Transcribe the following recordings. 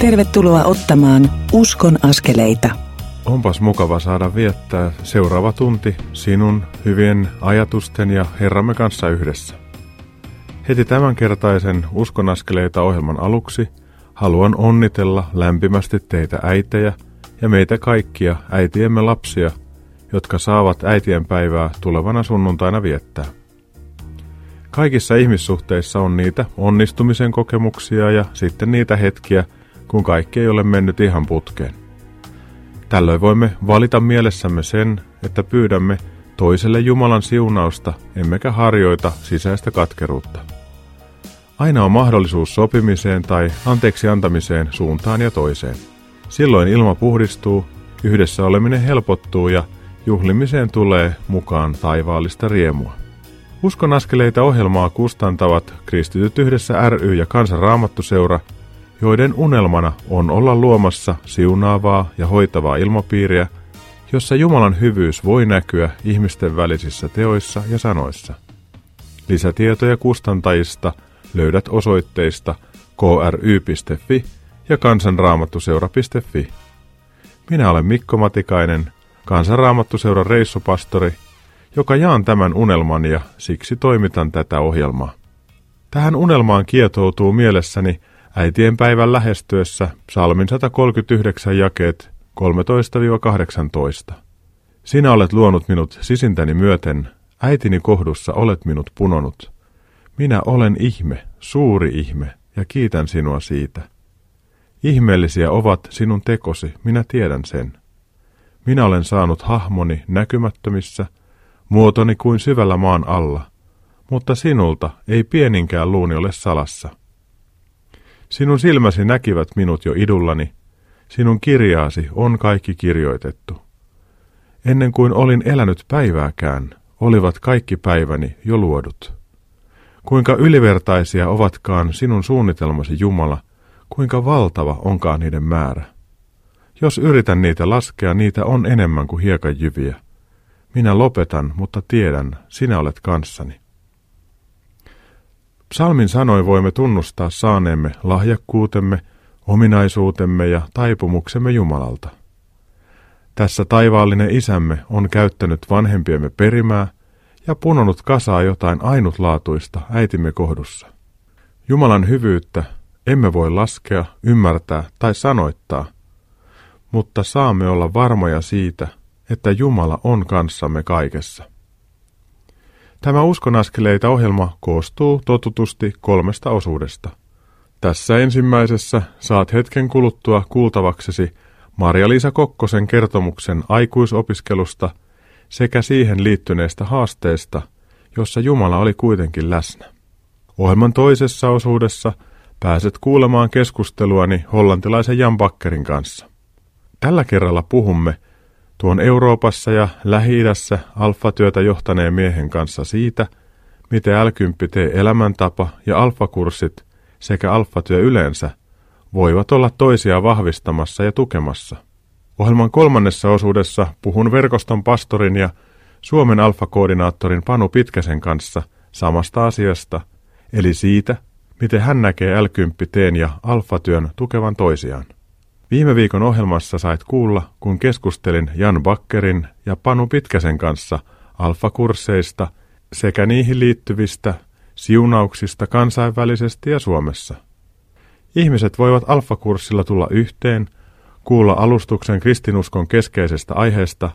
Tervetuloa ottamaan Uskon askeleita. Onpas mukava saada viettää seuraava tunti sinun hyvien ajatusten ja Herramme kanssa yhdessä. Heti tämänkertaisen Uskon askeleita ohjelman aluksi haluan onnitella lämpimästi teitä äitejä ja meitä kaikkia äitiemme lapsia, jotka saavat äitien päivää tulevana sunnuntaina viettää. Kaikissa ihmissuhteissa on niitä onnistumisen kokemuksia ja sitten niitä hetkiä, kun kaikki ei ole mennyt ihan putkeen. Tällöin voimme valita mielessämme sen, että pyydämme toiselle Jumalan siunausta, emmekä harjoita sisäistä katkeruutta. Aina on mahdollisuus sopimiseen tai anteeksi antamiseen suuntaan ja toiseen. Silloin ilma puhdistuu, yhdessä oleminen helpottuu ja juhlimiseen tulee mukaan taivaallista riemua. Uskon askeleita ohjelmaa kustantavat Kristityt yhdessä ry ja Kansanraamattuseura, joiden unelmana on olla luomassa siunaavaa ja hoitavaa ilmapiiriä, jossa Jumalan hyvyys voi näkyä ihmisten välisissä teoissa ja sanoissa. Lisätietoja kustantajista löydät osoitteista kry.fi ja kansanraamattuseura.fi. Minä olen Mikko Matikainen, kansanraamattuseuran reissupastori – joka jaan tämän unelman ja siksi toimitan tätä ohjelmaa. Tähän unelmaan kietoutuu mielessäni äitien päivän lähestyessä psalmin 139 jakeet 13-18. Sinä olet luonut minut sisintäni myöten, äitini kohdussa olet minut punonut. Minä olen ihme, suuri ihme, ja kiitän sinua siitä. Ihmeellisiä ovat sinun tekosi, minä tiedän sen. Minä olen saanut hahmoni näkymättömissä – muotoni kuin syvällä maan alla, mutta sinulta ei pieninkään luuni ole salassa. Sinun silmäsi näkivät minut jo idullani, sinun kirjaasi on kaikki kirjoitettu. Ennen kuin olin elänyt päivääkään, olivat kaikki päiväni jo luodut. Kuinka ylivertaisia ovatkaan sinun suunnitelmasi Jumala, kuinka valtava onkaan niiden määrä. Jos yritän niitä laskea, niitä on enemmän kuin hiekanjyviä. Minä lopetan, mutta tiedän, sinä olet kanssani. Psalmin sanoin voimme tunnustaa saaneemme lahjakkuutemme, ominaisuutemme ja taipumuksemme Jumalalta. Tässä taivaallinen isämme on käyttänyt vanhempiemme perimää ja punonut kasaa jotain ainutlaatuista äitimme kohdussa. Jumalan hyvyyttä emme voi laskea, ymmärtää tai sanoittaa, mutta saamme olla varmoja siitä, että Jumala on kanssamme kaikessa. Tämä uskonaskeleita ohjelma koostuu totutusti kolmesta osuudesta. Tässä ensimmäisessä saat hetken kuluttua kuultavaksesi Maria-Liisa Kokkosen kertomuksen aikuisopiskelusta sekä siihen liittyneestä haasteesta, jossa Jumala oli kuitenkin läsnä. Ohjelman toisessa osuudessa pääset kuulemaan keskusteluani hollantilaisen Jan Bakkerin kanssa. Tällä kerralla puhumme – tuon Euroopassa ja Lähi-idässä alfatyötä johtaneen miehen kanssa siitä, miten l elämäntapa ja alfakurssit sekä alfatyö yleensä voivat olla toisia vahvistamassa ja tukemassa. Ohjelman kolmannessa osuudessa puhun verkoston pastorin ja Suomen alfakoordinaattorin Panu Pitkäsen kanssa samasta asiasta, eli siitä, miten hän näkee l ja alfatyön tukevan toisiaan. Viime viikon ohjelmassa sait kuulla, kun keskustelin Jan Bakkerin ja Panu Pitkäsen kanssa alfakursseista sekä niihin liittyvistä siunauksista kansainvälisesti ja Suomessa. Ihmiset voivat alfakurssilla tulla yhteen, kuulla alustuksen kristinuskon keskeisestä aiheesta,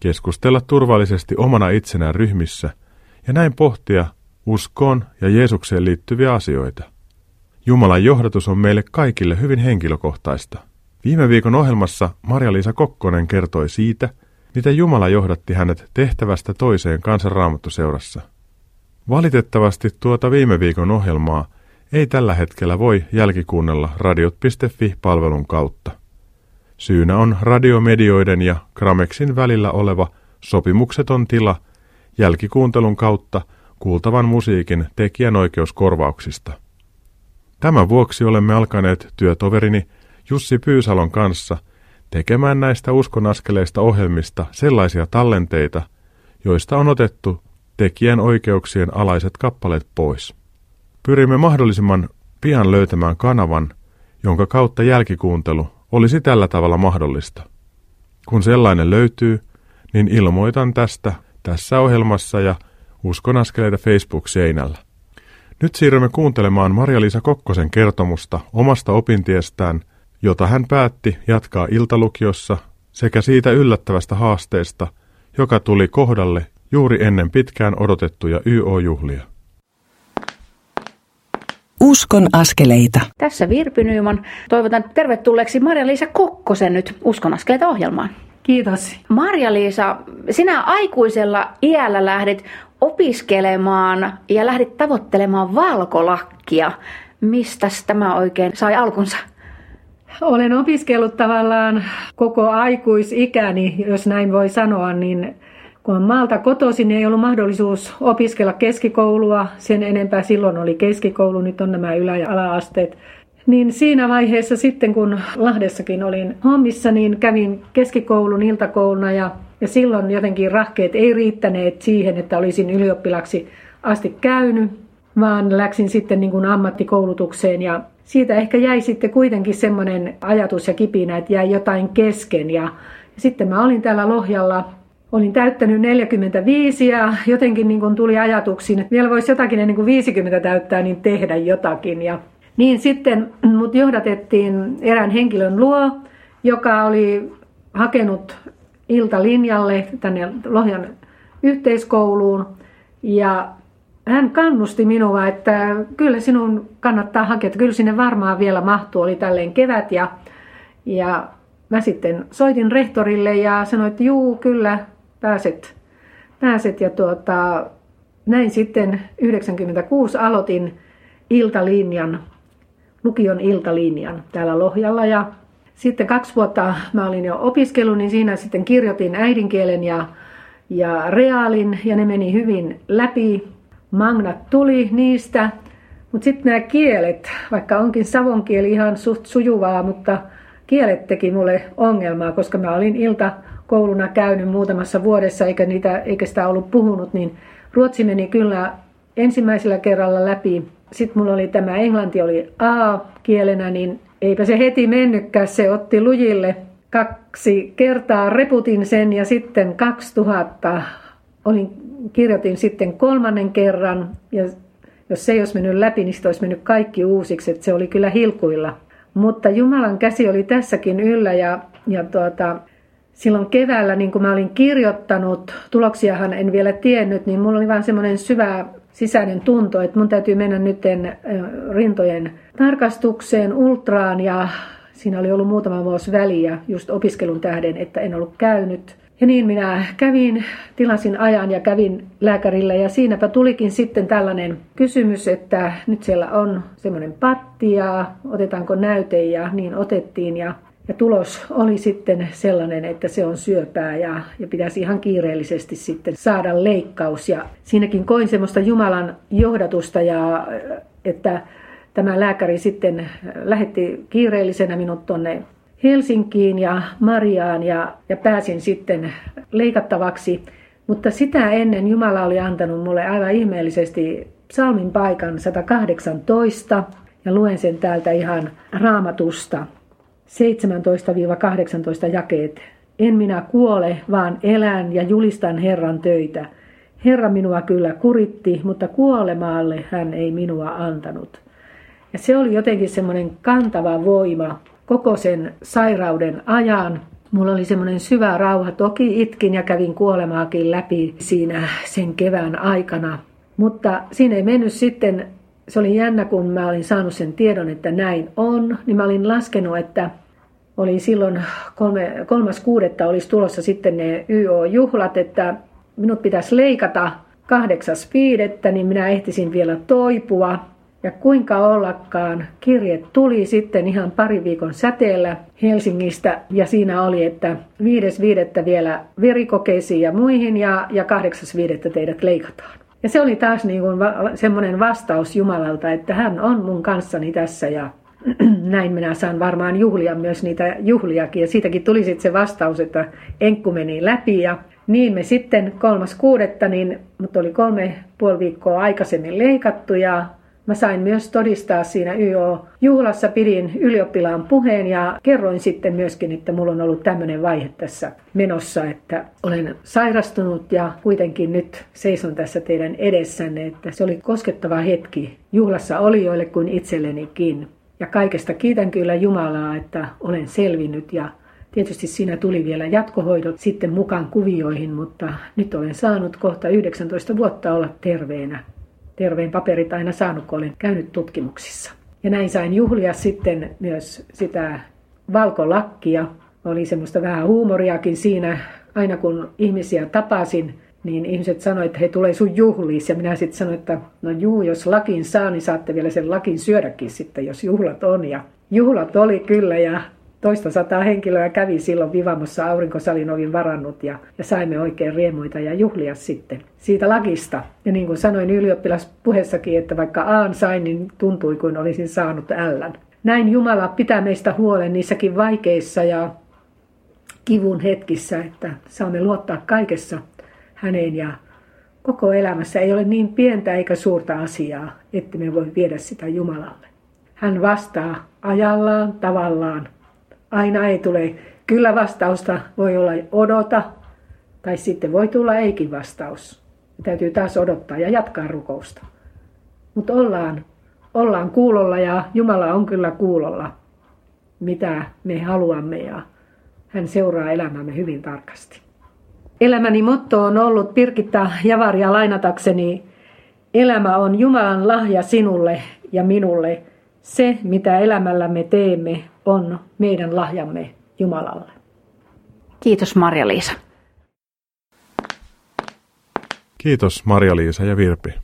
keskustella turvallisesti omana itsenään ryhmissä ja näin pohtia uskoon ja Jeesukseen liittyviä asioita. Jumalan johdatus on meille kaikille hyvin henkilökohtaista – Viime viikon ohjelmassa Maria-Liisa Kokkonen kertoi siitä, miten Jumala johdatti hänet tehtävästä toiseen kansanraamattuseurassa. Valitettavasti tuota viime viikon ohjelmaa ei tällä hetkellä voi jälkikuunnella radiot.fi-palvelun kautta. Syynä on radiomedioiden ja Gramexin välillä oleva sopimukseton tila jälkikuuntelun kautta kuultavan musiikin tekijänoikeuskorvauksista. Tämän vuoksi olemme alkaneet työtoverini Jussi Pyysalon kanssa tekemään näistä uskonaskeleista ohjelmista sellaisia tallenteita, joista on otettu tekijän oikeuksien alaiset kappaleet pois. Pyrimme mahdollisimman pian löytämään kanavan, jonka kautta jälkikuuntelu olisi tällä tavalla mahdollista. Kun sellainen löytyy, niin ilmoitan tästä tässä ohjelmassa ja Uskon askeleita Facebook-seinällä. Nyt siirrymme kuuntelemaan Maria-Liisa Kokkosen kertomusta omasta opintiestään, jota hän päätti jatkaa iltalukiossa sekä siitä yllättävästä haasteesta, joka tuli kohdalle juuri ennen pitkään odotettuja YO-juhlia. Uskon askeleita. Tässä Virpi Nyman. Toivotan tervetulleeksi Maria-Liisa Kokkosen nyt Uskon askeleita ohjelmaan. Kiitos. Marja-Liisa, sinä aikuisella iällä lähdit opiskelemaan ja lähdit tavoittelemaan valkolakkia. Mistä tämä oikein sai alkunsa? Olen opiskellut tavallaan koko aikuisikäni, jos näin voi sanoa, niin kun on maalta kotoisin, niin ei ollut mahdollisuus opiskella keskikoulua. Sen enempää silloin oli keskikoulu, nyt on nämä ylä- ja ala-asteet. Niin siinä vaiheessa sitten, kun Lahdessakin olin hommissa, niin kävin keskikoulun iltakouluna ja, ja silloin jotenkin rahkeet ei riittäneet siihen, että olisin ylioppilaksi asti käynyt, vaan läksin sitten niin kuin ammattikoulutukseen ja siitä ehkä jäi sitten kuitenkin semmoinen ajatus ja kipinä, että jäi jotain kesken ja, sitten mä olin täällä Lohjalla olin täyttänyt 45 ja jotenkin niin kuin tuli ajatuksiin, että vielä voisi jotakin ennen kuin 50 täyttää, niin tehdä jotakin. Ja niin sitten mut johdatettiin erään henkilön luo, joka oli hakenut iltalinjalle tänne Lohjan yhteiskouluun. Ja hän kannusti minua, että kyllä sinun kannattaa hakea, että kyllä sinne varmaan vielä mahtuu, oli tälleen kevät. Ja, ja mä sitten soitin rehtorille ja sanoin, että juu, kyllä pääset. pääset. Ja tuota, näin sitten 96 aloitin iltalinjan lukion iltalinjan täällä Lohjalla. Ja sitten kaksi vuotta mä olin jo opiskellut, niin siinä sitten kirjoitin äidinkielen ja, ja reaalin ja ne meni hyvin läpi. Magnat tuli niistä, mutta sitten nämä kielet, vaikka onkin savon kieli ihan suht sujuvaa, mutta kielet teki mulle ongelmaa, koska mä olin ilta kouluna käynyt muutamassa vuodessa eikä, niitä, eikä sitä ollut puhunut, niin ruotsi meni kyllä ensimmäisellä kerralla läpi sitten mulla oli tämä englanti oli A-kielenä, niin eipä se heti mennytkään. Se otti lujille kaksi kertaa, reputin sen ja sitten 2000 olin, kirjoitin sitten kolmannen kerran. Ja jos se ei olisi mennyt läpi, niin olisi mennyt kaikki uusiksi. Että se oli kyllä hilkuilla. Mutta Jumalan käsi oli tässäkin yllä ja, ja tuota, silloin keväällä, niin kun mä olin kirjoittanut, tuloksiahan en vielä tiennyt, niin mulla oli vain semmoinen syvä sisäinen tunto, että mun täytyy mennä nyt rintojen tarkastukseen, ultraan ja siinä oli ollut muutama vuosi väliä just opiskelun tähden, että en ollut käynyt. Ja niin minä kävin, tilasin ajan ja kävin lääkärillä ja siinäpä tulikin sitten tällainen kysymys, että nyt siellä on semmoinen patti ja otetaanko näyte ja niin otettiin ja ja tulos oli sitten sellainen, että se on syöpää ja, ja pitäisi ihan kiireellisesti sitten saada leikkaus. Ja siinäkin koin semmoista Jumalan johdatusta ja että tämä lääkäri sitten lähetti kiireellisenä minut tuonne Helsinkiin ja Mariaan ja, ja pääsin sitten leikattavaksi. Mutta sitä ennen Jumala oli antanut mulle aivan ihmeellisesti psalmin paikan 118 ja luen sen täältä ihan raamatusta. 17-18 jakeet. En minä kuole, vaan elän ja julistan Herran töitä. Herra minua kyllä kuritti, mutta kuolemaalle hän ei minua antanut. Ja se oli jotenkin semmoinen kantava voima koko sen sairauden ajan. Mulla oli semmoinen syvä rauha. Toki itkin ja kävin kuolemaakin läpi siinä sen kevään aikana. Mutta siinä ei mennyt sitten, se oli jännä kun mä olin saanut sen tiedon, että näin on, niin mä olin laskenut, että oli silloin kolme, kolmas kuudetta olisi tulossa sitten ne YO-juhlat, että minut pitäisi leikata kahdeksas viidettä, niin minä ehtisin vielä toipua. Ja kuinka ollakaan, kirje tuli sitten ihan pari viikon säteellä Helsingistä ja siinä oli, että viides viidettä vielä verikokeisiin ja muihin ja, ja kahdeksas viidettä teidät leikataan. Ja se oli taas niin kuin va- semmoinen vastaus Jumalalta, että hän on mun kanssani tässä ja näin minä saan varmaan juhlia myös niitä juhliakin. Ja siitäkin tuli sitten se vastaus, että enkku meni läpi ja niin me sitten kolmas kuudetta, niin mutta oli kolme puoli viikkoa aikaisemmin leikattu ja Mä sain myös todistaa siinä YO-juhlassa, pidin ylioppilaan puheen ja kerroin sitten myöskin, että mulla on ollut tämmöinen vaihe tässä menossa, että olen sairastunut ja kuitenkin nyt seison tässä teidän edessänne, että se oli koskettava hetki juhlassa olijoille kuin itsellenikin. Ja kaikesta kiitän kyllä Jumalaa, että olen selvinnyt ja Tietysti siinä tuli vielä jatkohoidot sitten mukaan kuvioihin, mutta nyt olen saanut kohta 19 vuotta olla terveenä terveen paperit aina saanut, kun olen käynyt tutkimuksissa. Ja näin sain juhlia sitten myös sitä valkolakkia. Oli semmoista vähän huumoriakin siinä. Aina kun ihmisiä tapasin, niin ihmiset sanoivat, että he tulee sun juhliin. Ja minä sitten sanoin, että no juu, jos lakin saa, niin saatte vielä sen lakin syödäkin sitten, jos juhlat on. Ja juhlat oli kyllä ja toista sataa henkilöä kävi silloin Vivamossa aurinkosalin ovin varannut ja, ja saimme oikein riemuita ja juhlia sitten siitä lakista. Ja niin kuin sanoin ylioppilaspuheessakin, että vaikka Aan sain, niin tuntui kuin olisin saanut ällän. Näin Jumala pitää meistä huolen niissäkin vaikeissa ja kivun hetkissä, että saamme luottaa kaikessa häneen ja koko elämässä ei ole niin pientä eikä suurta asiaa, että me voi viedä sitä Jumalalle. Hän vastaa ajallaan, tavallaan aina ei tule kyllä vastausta, voi olla odota, tai sitten voi tulla eikin vastaus. Täytyy taas odottaa ja jatkaa rukousta. Mutta ollaan, ollaan kuulolla ja Jumala on kyllä kuulolla, mitä me haluamme ja hän seuraa elämämme hyvin tarkasti. Elämäni motto on ollut Pirkitta Javaria lainatakseni, elämä on Jumalan lahja sinulle ja minulle. Se, mitä elämällämme teemme, on meidän lahjamme Jumalalle. Kiitos Marja-Liisa. Kiitos Marja-Liisa ja Virpi.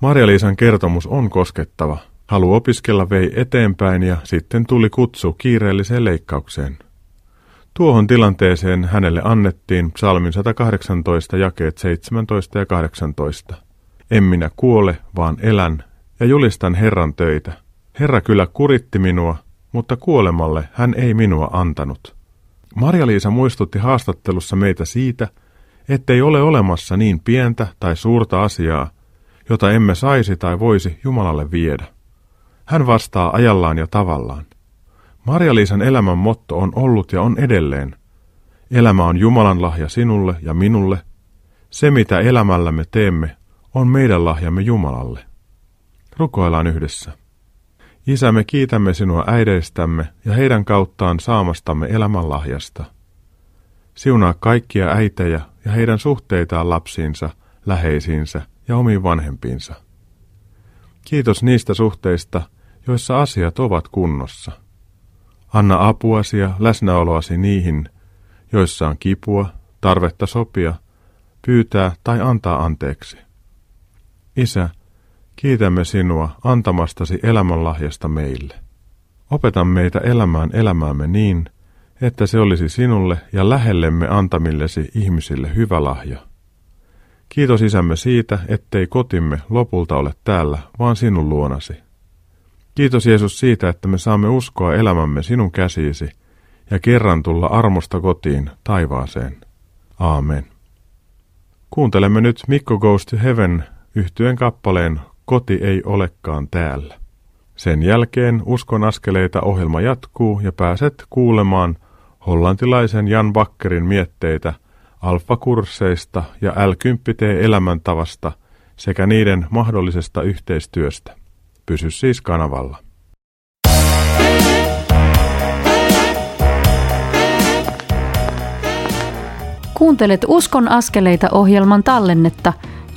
Marja-Liisan kertomus on koskettava. Halu opiskella vei eteenpäin ja sitten tuli kutsu kiireelliseen leikkaukseen. Tuohon tilanteeseen hänelle annettiin psalmin 118 jakeet 17 ja 18. En minä kuole, vaan elän ja julistan Herran töitä. Herra kyllä kuritti minua, mutta kuolemalle hän ei minua antanut. Marja-Liisa muistutti haastattelussa meitä siitä, ettei ole olemassa niin pientä tai suurta asiaa, jota emme saisi tai voisi Jumalalle viedä. Hän vastaa ajallaan ja tavallaan. Marja-Liisan elämän motto on ollut ja on edelleen. Elämä on Jumalan lahja sinulle ja minulle. Se, mitä elämällämme teemme, on meidän lahjamme Jumalalle. Rukoillaan yhdessä. Isä, me kiitämme sinua äideistämme ja heidän kauttaan saamastamme elämänlahjasta. Siunaa kaikkia äitejä ja heidän suhteitaan lapsiinsa, läheisiinsä ja omiin vanhempiinsa. Kiitos niistä suhteista, joissa asiat ovat kunnossa. Anna apuasi ja läsnäoloasi niihin, joissa on kipua, tarvetta sopia, pyytää tai antaa anteeksi. Isä, Kiitämme sinua antamastasi elämänlahjasta meille. Opeta meitä elämään elämäämme niin, että se olisi sinulle ja lähellemme antamillesi ihmisille hyvä lahja. Kiitos isämme siitä, ettei kotimme lopulta ole täällä, vaan sinun luonasi. Kiitos Jeesus siitä, että me saamme uskoa elämämme sinun käsiisi ja kerran tulla armosta kotiin taivaaseen. Aamen. Kuuntelemme nyt Mikko Goes to Heaven yhtyen kappaleen Koti ei olekaan täällä. Sen jälkeen Uskon askeleita ohjelma jatkuu ja pääset kuulemaan hollantilaisen Jan Bakkerin mietteitä alfakursseista ja l elämäntavasta sekä niiden mahdollisesta yhteistyöstä. Pysy siis kanavalla. Kuuntelet Uskon askeleita ohjelman tallennetta –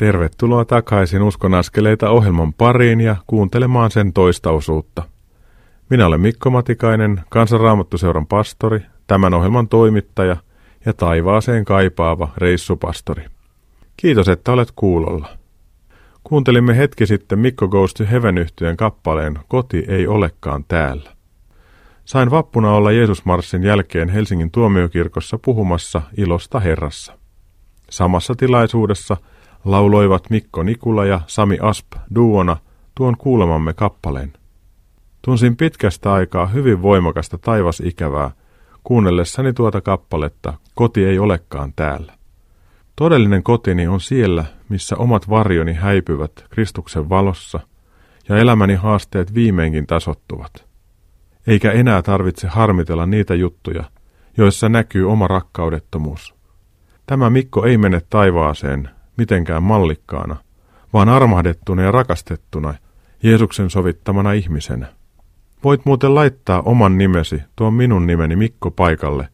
Tervetuloa takaisin Uskon askeleita ohjelman pariin ja kuuntelemaan sen toista osuutta. Minä olen Mikko Matikainen, Kansanraamattuseuran pastori, tämän ohjelman toimittaja ja taivaaseen kaipaava reissupastori. Kiitos, että olet kuulolla. Kuuntelimme hetki sitten Mikko Goes to Heaven yhtyeen kappaleen Koti ei olekaan täällä. Sain vappuna olla Jeesusmarssin jälkeen Helsingin tuomiokirkossa puhumassa ilosta Herrassa. Samassa tilaisuudessa lauloivat Mikko Nikula ja Sami Asp duona tuon kuulemamme kappaleen. Tunsin pitkästä aikaa hyvin voimakasta taivasikävää kuunnellessani tuota kappaletta Koti ei olekaan täällä. Todellinen kotini on siellä, missä omat varjoni häipyvät Kristuksen valossa ja elämäni haasteet viimeinkin tasottuvat. Eikä enää tarvitse harmitella niitä juttuja, joissa näkyy oma rakkaudettomuus. Tämä Mikko ei mene taivaaseen mitenkään mallikkaana, vaan armahdettuna ja rakastettuna Jeesuksen sovittamana ihmisenä. Voit muuten laittaa oman nimesi, tuon minun nimeni Mikko paikalle,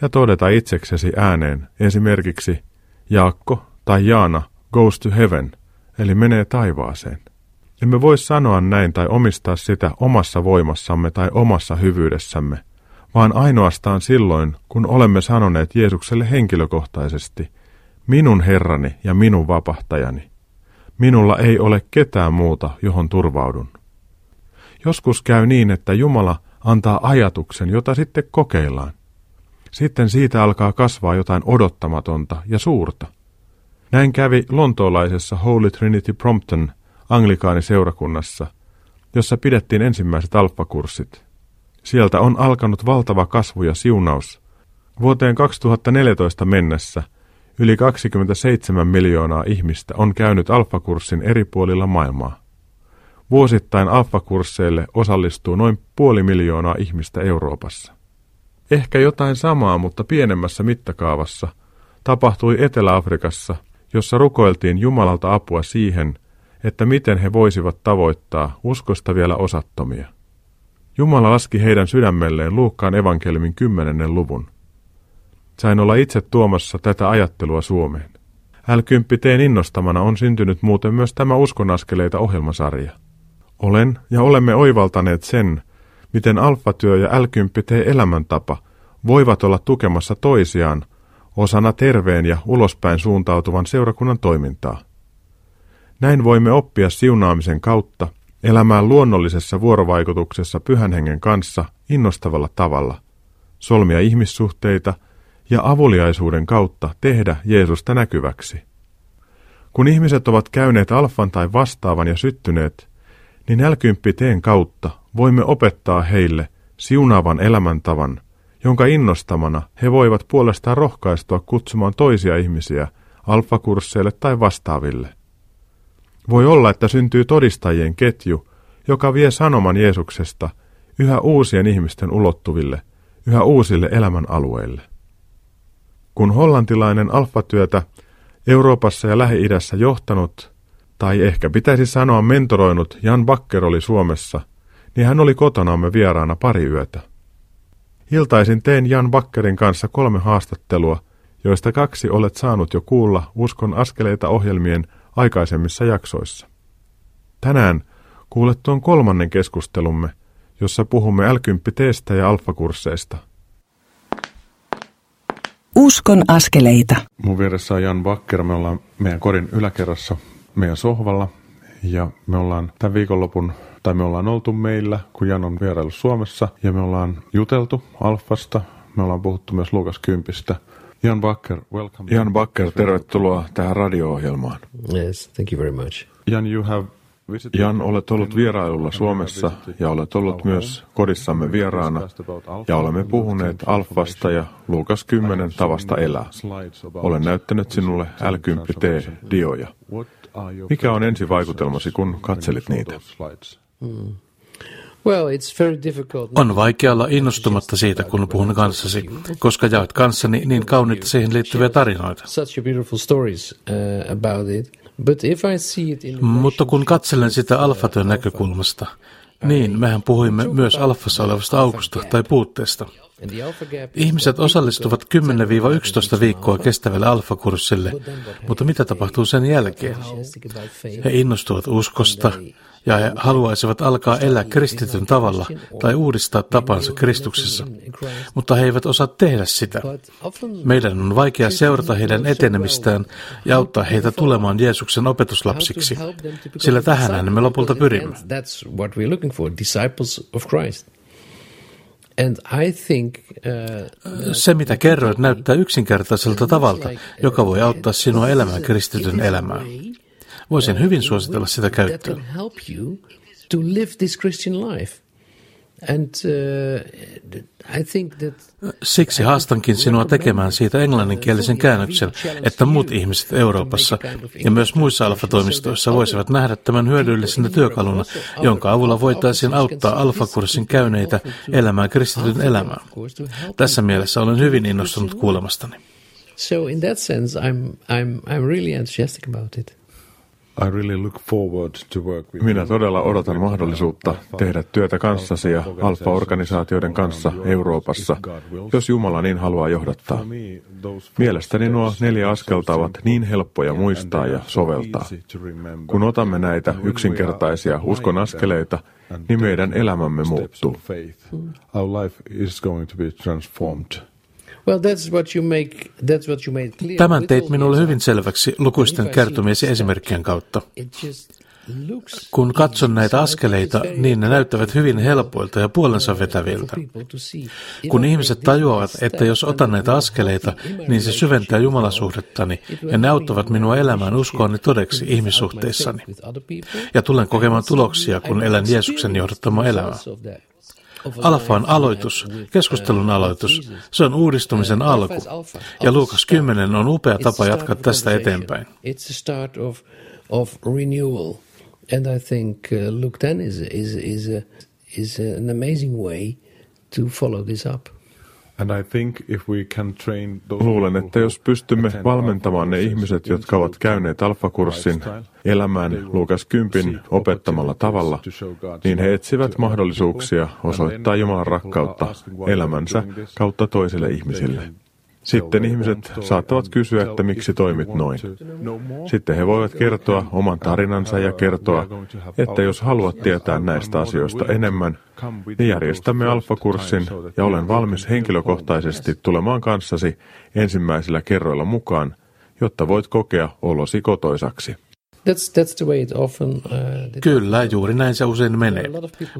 ja todeta itseksesi ääneen esimerkiksi Jaakko tai Jaana goes to heaven, eli menee taivaaseen. Emme voi sanoa näin tai omistaa sitä omassa voimassamme tai omassa hyvyydessämme, vaan ainoastaan silloin, kun olemme sanoneet Jeesukselle henkilökohtaisesti, minun Herrani ja minun vapahtajani. Minulla ei ole ketään muuta, johon turvaudun. Joskus käy niin, että Jumala antaa ajatuksen, jota sitten kokeillaan. Sitten siitä alkaa kasvaa jotain odottamatonta ja suurta. Näin kävi lontoolaisessa Holy Trinity Prompton anglikaaniseurakunnassa, jossa pidettiin ensimmäiset alfakurssit. Sieltä on alkanut valtava kasvu ja siunaus. Vuoteen 2014 mennessä yli 27 miljoonaa ihmistä on käynyt alfakurssin eri puolilla maailmaa. Vuosittain alfakursseille osallistuu noin puoli miljoonaa ihmistä Euroopassa. Ehkä jotain samaa, mutta pienemmässä mittakaavassa tapahtui Etelä-Afrikassa, jossa rukoiltiin Jumalalta apua siihen, että miten he voisivat tavoittaa uskosta vielä osattomia. Jumala laski heidän sydämelleen Luukkaan evankeliumin kymmenennen luvun. Sain olla itse tuomassa tätä ajattelua Suomeen. l innostamana on syntynyt muuten myös tämä Uskonaskeleita ohjelmasarja. Olen ja olemme oivaltaneet sen, miten alfatyö ja l elämäntapa voivat olla tukemassa toisiaan osana terveen ja ulospäin suuntautuvan seurakunnan toimintaa. Näin voimme oppia siunaamisen kautta elämään luonnollisessa vuorovaikutuksessa pyhän hengen kanssa innostavalla tavalla, solmia ihmissuhteita ja avuliaisuuden kautta tehdä Jeesusta näkyväksi. Kun ihmiset ovat käyneet alfan tai vastaavan ja syttyneet, niin teen kautta voimme opettaa heille siunaavan elämäntavan, jonka innostamana he voivat puolestaan rohkaistua kutsumaan toisia ihmisiä alfakursseille tai vastaaville. Voi olla, että syntyy todistajien ketju, joka vie sanoman Jeesuksesta yhä uusien ihmisten ulottuville, yhä uusille elämän alueille. Kun hollantilainen alfatyötä Euroopassa ja Lähi-idässä johtanut, tai ehkä pitäisi sanoa mentoroinut Jan Bakker oli Suomessa, niin hän oli kotonamme vieraana pari yötä. Iltaisin tein Jan Bakkerin kanssa kolme haastattelua, joista kaksi olet saanut jo kuulla Uskon askeleita ohjelmien aikaisemmissa jaksoissa. Tänään kuulet tuon kolmannen keskustelumme, jossa puhumme l ja alfakursseista. Uskon askeleita. Mun vieressä on Jan Bakker. Me ollaan meidän kodin yläkerrassa meidän sohvalla ja me ollaan tämän viikonlopun tai me ollaan oltu meillä, kun Jan on vierailu Suomessa ja me ollaan juteltu Alfasta, me ollaan puhuttu myös Lukas Kympistä. Jan Bakker, welcome. Jan Bakker, tervetuloa tähän radio-ohjelmaan. Yes, thank you very much. Jan, you have Jan, olet ollut vierailulla Suomessa ja olet ollut myös kodissamme vieraana ja olemme puhuneet Alfasta ja Luukas 10 tavasta elää. Olen näyttänyt sinulle L10T-dioja. Mikä on ensivaikutelmasi, kun katselit niitä? Hmm. On vaikea olla innostumatta siitä, kun puhun kanssasi, koska jaat kanssani niin kauniita siihen liittyviä tarinoita. Uh, Mutta kun katselen sitä alfatyön näkökulmasta, niin mehän puhuimme myös alfassa olevasta aukosta tai puutteesta. Ihmiset osallistuvat 10-11 viikkoa kestävälle alfakurssille, mutta mitä tapahtuu sen jälkeen? He innostuvat uskosta ja he haluaisivat alkaa elää kristityn tavalla tai uudistaa tapansa Kristuksessa, mutta he eivät osaa tehdä sitä. Meidän on vaikea seurata heidän etenemistään ja auttaa heitä tulemaan Jeesuksen opetuslapsiksi, sillä tähän me lopulta pyrimme. Uh, Se, mitä kerroit, näyttää yksinkertaiselta tavalta, joka voi auttaa sinua elämään kristityn elämää. Voisin hyvin suositella sitä käyttöön. And, uh, I think that Siksi haastankin sinua tekemään siitä englanninkielisen käännöksen, että muut ihmiset Euroopassa ja myös muissa alfatoimistoissa voisivat nähdä tämän hyödyllisenä työkaluna, jonka avulla voitaisiin auttaa alfakurssin käyneitä elämään kristityn elämää. Tässä mielessä olen hyvin innostunut kuulemastani. So in that sense, I'm, I'm, I'm really enthusiastic about it. Minä todella odotan mahdollisuutta tehdä työtä kanssasi ja alfa-organisaatioiden kanssa Euroopassa, jos Jumala niin haluaa johdattaa. Mielestäni nuo neljä askelta ovat niin helppoja muistaa ja soveltaa. Kun otamme näitä yksinkertaisia uskon askeleita, niin meidän elämämme muuttuu. Our life is going to be transformed. Tämän teit minulle hyvin selväksi lukuisten kertomiesi esimerkkien kautta. Kun katson näitä askeleita, niin ne näyttävät hyvin helpoilta ja puolensa vetäviltä. Kun ihmiset tajuavat, että jos otan näitä askeleita, niin se syventää jumalasuhdettani ja ne auttavat minua elämään uskoani todeksi ihmissuhteissani. Ja tulen kokemaan tuloksia, kun elän Jeesuksen johdattama elämää. Alfa on aloitus, keskustelun aloitus. Se on uudistumisen alku. Ja Luukas 10 on upea tapa jatkaa tästä eteenpäin. And I think uh, Luke 10 is, is, is, a, is an amazing way to follow this up. Luulen, että jos pystymme valmentamaan ne ihmiset, jotka ovat käyneet alfakurssin elämään Luukas 10 opettamalla tavalla, niin he etsivät mahdollisuuksia osoittaa Jumalan rakkautta elämänsä kautta toisille ihmisille. Sitten ihmiset saattavat kysyä, että miksi toimit noin. Sitten he voivat kertoa oman tarinansa ja kertoa, että jos haluat tietää näistä asioista enemmän, niin järjestämme alfakurssin ja olen valmis henkilökohtaisesti tulemaan kanssasi ensimmäisillä kerroilla mukaan, jotta voit kokea olosi kotoisaksi. That's, that's the way it often, uh, Kyllä, juuri näin se usein menee.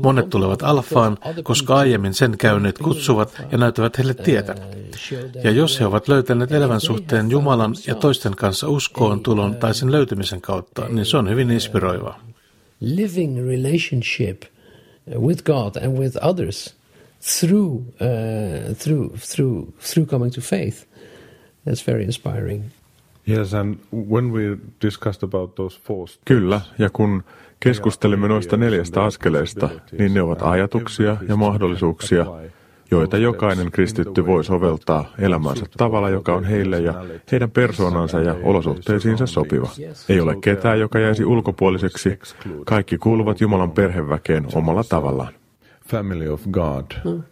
Monet tulevat alfaan, koska aiemmin sen käyneet kutsuvat ja näyttävät heille tietä. Ja jos he ovat löytäneet elämän suhteen Jumalan ja toisten kanssa uskoon tulon tai sen löytymisen kautta, niin se on hyvin inspiroivaa. Living relationship with God and with others through, uh, through, through, through coming to faith. That's very inspiring. Yes, and when we discussed about those four Kyllä, ja kun keskustelimme noista neljästä askeleesta, niin ne ovat ajatuksia ja mahdollisuuksia, joita jokainen kristitty voi soveltaa elämänsä tavalla, joka on heille ja heidän persoonansa ja olosuhteisiinsa sopiva. Ei ole ketään, joka jäisi ulkopuoliseksi. Kaikki kuuluvat Jumalan perheväkeen omalla tavallaan. Family of God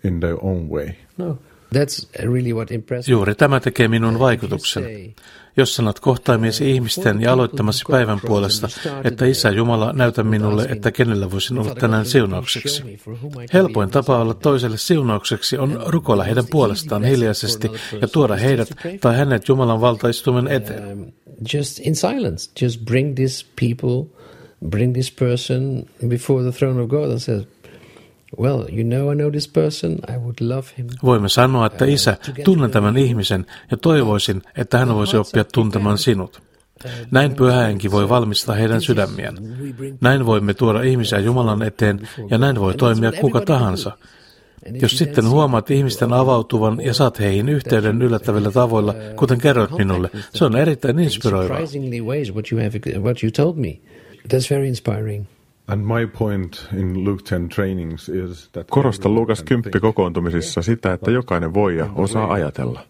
in their own way. No. Juuri tämä tekee minun vaikutuksen. Jos sanot kohtaamiesi ihmisten ja aloittamasi päivän puolesta, että Isä Jumala, näytä minulle, että kenellä voisin olla tänään siunaukseksi. Helpoin tapa olla toiselle siunaukseksi on rukoilla heidän puolestaan hiljaisesti ja tuoda heidät tai hänet Jumalan valtaistumen eteen. Um, just in silence, just bring people, bring this person before the throne of God and say, Well, you know I know this person. I would love him. Voimme sanoa, että isä, tunnen tämän ihmisen ja toivoisin, että hän voisi oppia tuntemaan sinut. Näin pyhähenki voi valmistaa heidän sydämiään. Näin voimme tuoda ihmisiä Jumalan eteen ja näin voi toimia kuka tahansa. Jos sitten huomaat ihmisten avautuvan ja saat heihin yhteyden yllättävillä tavoilla, kuten kerroit minulle, se on erittäin inspiroivaa. That's very inspiring. Korosta Lukas 10 kokoontumisissa sitä, että jokainen voi ja osaa ajatella.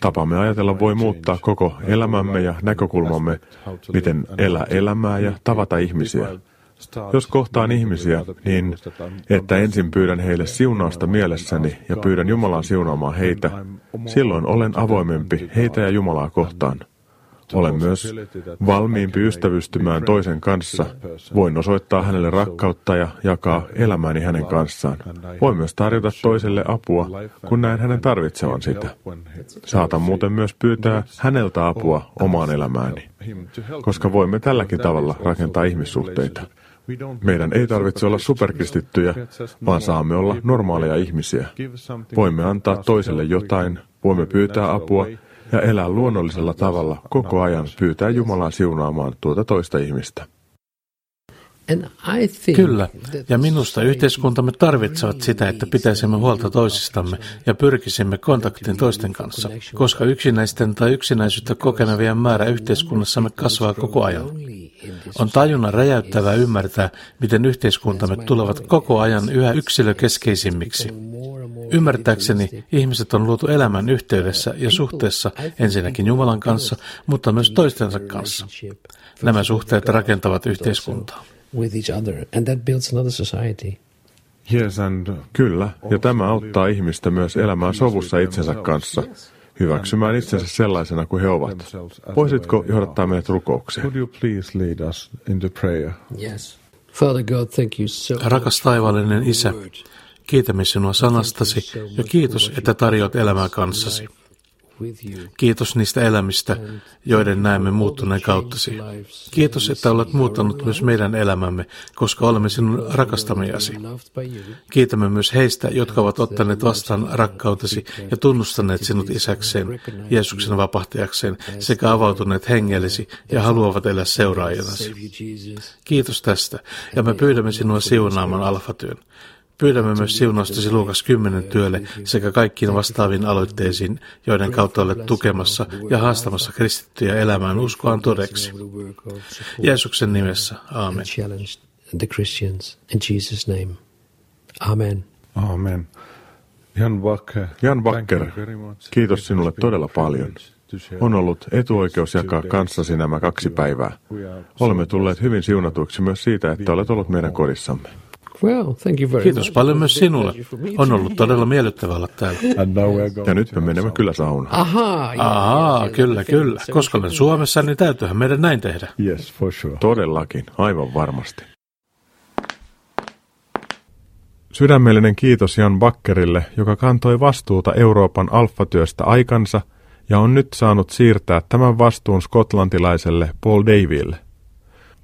Tapamme ajatella voi muuttaa koko elämämme ja näkökulmamme, miten elää elämää ja tavata ihmisiä. Jos kohtaan ihmisiä, niin että ensin pyydän heille siunausta mielessäni ja pyydän Jumalan siunaamaan heitä, silloin olen avoimempi heitä ja Jumalaa kohtaan. Olen myös valmiimpi ystävystymään toisen kanssa. Voin osoittaa hänelle rakkautta ja jakaa elämäni hänen kanssaan. Voin myös tarjota toiselle apua, kun näen hänen tarvitsevan sitä. Saatan muuten myös pyytää häneltä apua omaan elämääni, koska voimme tälläkin tavalla rakentaa ihmissuhteita. Meidän ei tarvitse olla superkristittyjä, vaan saamme olla normaaleja ihmisiä. Voimme antaa toiselle jotain, voimme pyytää apua ja elää luonnollisella tavalla koko ajan pyytää Jumalaa siunaamaan tuota toista ihmistä. Kyllä, ja minusta yhteiskuntamme tarvitsevat sitä, että pitäisimme huolta toisistamme ja pyrkisimme kontaktin toisten kanssa, koska yksinäisten tai yksinäisyyttä kokenevien määrä yhteiskunnassamme kasvaa koko ajan. On tajunnan räjäyttävää ymmärtää, miten yhteiskuntamme tulevat koko ajan yhä yksilökeskeisimmiksi. Ymmärtääkseni ihmiset on luotu elämän yhteydessä ja suhteessa ensinnäkin Jumalan kanssa, mutta myös toistensa kanssa. Nämä suhteet rakentavat yhteiskuntaa. Yes, and Kyllä, ja tämä auttaa ihmistä myös elämään sovussa itsensä kanssa, hyväksymään itsensä sellaisena kuin he ovat. Voisitko johdattaa meidät rukoukseen? Yes. Father God, thank you so Rakas taivaallinen Isä, kiitämme sinua sanastasi ja kiitos, että tarjoat elämää kanssasi. Kiitos niistä elämistä, joiden näemme muuttuneen kauttasi. Kiitos, että olet muuttanut myös meidän elämämme, koska olemme sinun rakastamiasi. Kiitämme myös heistä, jotka ovat ottaneet vastaan rakkautesi ja tunnustaneet sinut isäkseen, Jeesuksen vapahtajakseen, sekä avautuneet hengellesi ja haluavat elää seuraajatasi. Kiitos tästä, ja me pyydämme sinua siunaamaan alfatyön. Pyydämme myös siunaustasi Luukas 10 työlle sekä kaikkiin vastaaviin aloitteisiin, joiden kautta olet tukemassa ja haastamassa kristittyjä elämään uskoaan todeksi. Jeesuksen nimessä, aamen. Amen. Amen. Jan Bakker, Jan Bakker kiitos sinulle todella paljon. On ollut etuoikeus jakaa kanssasi nämä kaksi päivää. Olemme tulleet hyvin siunatuiksi myös siitä, että olet ollut meidän kodissamme. Well, thank you very Kiitos paljon myös sinulle. On ollut todella miellyttävää olla täällä. Ja nyt me menemme kyllä saunaan. Ahaa, Ahaa kyllä, kyllä. Koska olen Suomessa, niin täytyyhän meidän näin tehdä. Yes, for sure. Todellakin, aivan varmasti. Sydämellinen kiitos Jan Bakkerille, joka kantoi vastuuta Euroopan alfatyöstä aikansa ja on nyt saanut siirtää tämän vastuun skotlantilaiselle Paul Daville –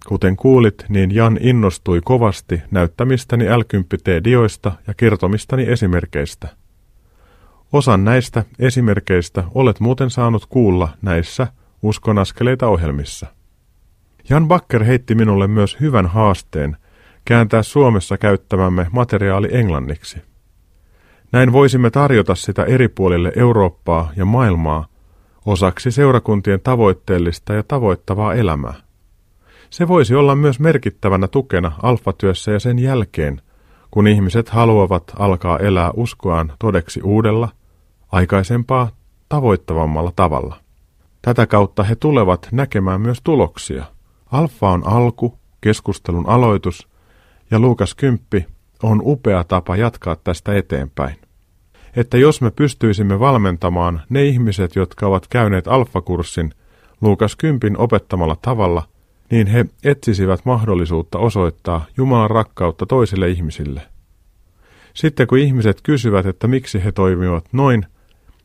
Kuten kuulit, niin Jan innostui kovasti näyttämistäni l dioista ja kertomistani esimerkeistä. Osan näistä esimerkeistä olet muuten saanut kuulla näissä Uskonaskeleita ohjelmissa. Jan Bakker heitti minulle myös hyvän haasteen kääntää Suomessa käyttämämme materiaali englanniksi. Näin voisimme tarjota sitä eri puolille Eurooppaa ja maailmaa osaksi seurakuntien tavoitteellista ja tavoittavaa elämää. Se voisi olla myös merkittävänä tukena alfatyössä ja sen jälkeen, kun ihmiset haluavat alkaa elää uskoaan todeksi uudella, aikaisempaa tavoittavammalla tavalla. Tätä kautta he tulevat näkemään myös tuloksia. Alfa on alku, keskustelun aloitus, ja Luukas 10 on upea tapa jatkaa tästä eteenpäin. Että jos me pystyisimme valmentamaan ne ihmiset, jotka ovat käyneet alfakurssin Luukas 10 opettamalla tavalla – niin he etsisivät mahdollisuutta osoittaa Jumalan rakkautta toisille ihmisille. Sitten kun ihmiset kysyvät, että miksi he toimivat noin,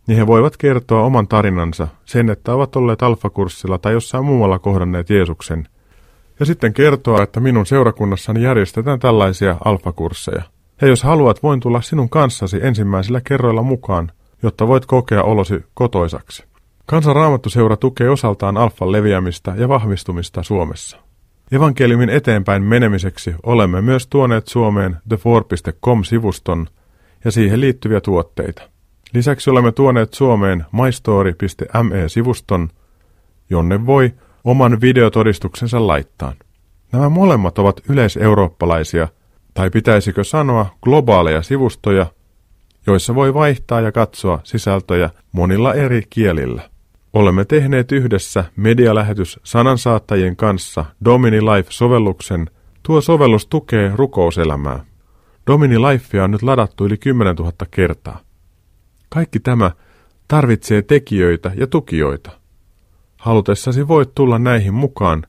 niin he voivat kertoa oman tarinansa, sen, että ovat olleet alfakurssilla tai jossain muualla kohdanneet Jeesuksen, ja sitten kertoa, että minun seurakunnassani järjestetään tällaisia alfakursseja. Ja jos haluat, voin tulla sinun kanssasi ensimmäisillä kerroilla mukaan, jotta voit kokea olosi kotoisaksi. Kansanraamattuseura tukee osaltaan alfan leviämistä ja vahvistumista Suomessa. Evankeliumin eteenpäin menemiseksi olemme myös tuoneet Suomeen thefor.com-sivuston ja siihen liittyviä tuotteita. Lisäksi olemme tuoneet Suomeen mystory.me-sivuston, jonne voi oman videotodistuksensa laittaa. Nämä molemmat ovat yleiseurooppalaisia, tai pitäisikö sanoa globaaleja sivustoja, joissa voi vaihtaa ja katsoa sisältöjä monilla eri kielillä. Olemme tehneet yhdessä medialähetys sanansaattajien kanssa Domini Life-sovelluksen. Tuo sovellus tukee rukouselämää. Domini Lifea on nyt ladattu yli 10 000 kertaa. Kaikki tämä tarvitsee tekijöitä ja tukijoita. Halutessasi voit tulla näihin mukaan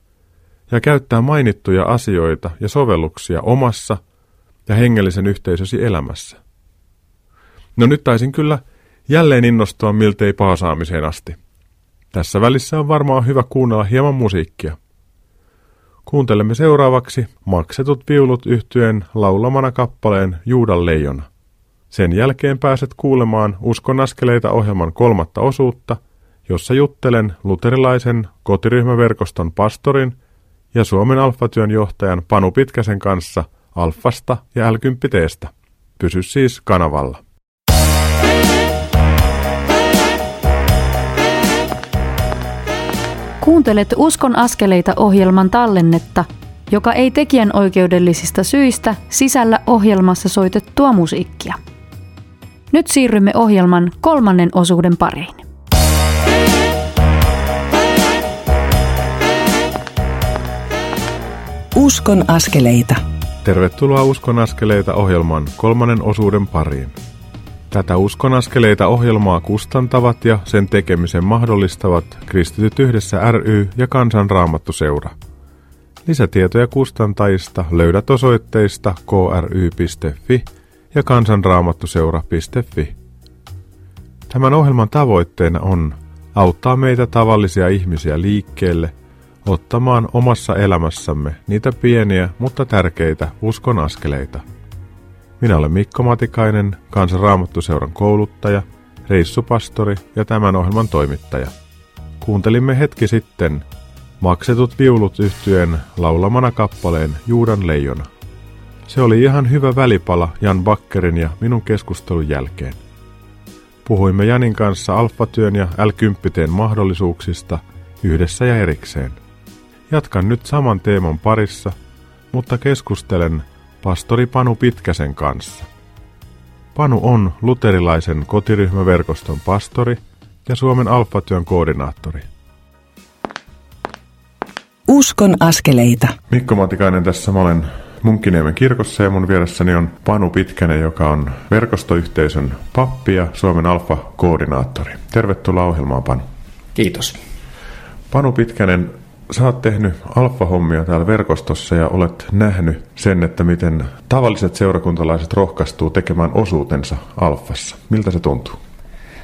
ja käyttää mainittuja asioita ja sovelluksia omassa ja hengellisen yhteisösi elämässä. No nyt taisin kyllä jälleen innostua miltei paasaamiseen asti. Tässä välissä on varmaan hyvä kuunnella hieman musiikkia. Kuuntelemme seuraavaksi maksetut viulut yhtyen laulamana kappaleen Juudan leijona. Sen jälkeen pääset kuulemaan Uskon askeleita ohjelman kolmatta osuutta, jossa juttelen luterilaisen kotiryhmäverkoston pastorin ja Suomen alfatyön johtajan Panu Pitkäsen kanssa alfasta ja l Pysy siis kanavalla. Kuuntelet Uskon askeleita ohjelman tallennetta, joka ei tekijän oikeudellisista syistä sisällä ohjelmassa soitettua musiikkia. Nyt siirrymme ohjelman kolmannen osuuden pariin. Uskon askeleita. Tervetuloa Uskon askeleita ohjelman kolmannen osuuden pariin. Tätä Uskon askeleita ohjelmaa kustantavat ja sen tekemisen mahdollistavat Kristityt yhdessä ry ja Kansanraamattuseura. Lisätietoja kustantajista löydät osoitteista kry.fi ja kansanraamattuseura.fi. Tämän ohjelman tavoitteena on auttaa meitä tavallisia ihmisiä liikkeelle ottamaan omassa elämässämme niitä pieniä, mutta tärkeitä uskon askeleita. Minä olen Mikko Matikainen, Kansanraamattuseuran kouluttaja, reissupastori ja tämän ohjelman toimittaja. Kuuntelimme hetki sitten Maksetut viulut yhtyeen laulamana kappaleen Juudan leijona. Se oli ihan hyvä välipala Jan Bakkerin ja minun keskustelun jälkeen. Puhuimme Janin kanssa alfatyön ja l mahdollisuuksista yhdessä ja erikseen. Jatkan nyt saman teeman parissa, mutta keskustelen pastori Panu Pitkäsen kanssa. Panu on luterilaisen kotiryhmäverkoston pastori ja Suomen alfatyön koordinaattori. Uskon askeleita. Mikko Matikainen tässä. Mä olen Munkkiniemen kirkossa ja mun vieressäni on Panu Pitkänen, joka on verkostoyhteisön pappi ja Suomen Alfa-koordinaattori. Tervetuloa ohjelmaan, Panu. Kiitos. Panu Pitkänen, sä oot tehnyt alfa-hommia täällä verkostossa ja olet nähnyt sen, että miten tavalliset seurakuntalaiset rohkaistuu tekemään osuutensa alfassa. Miltä se tuntuu?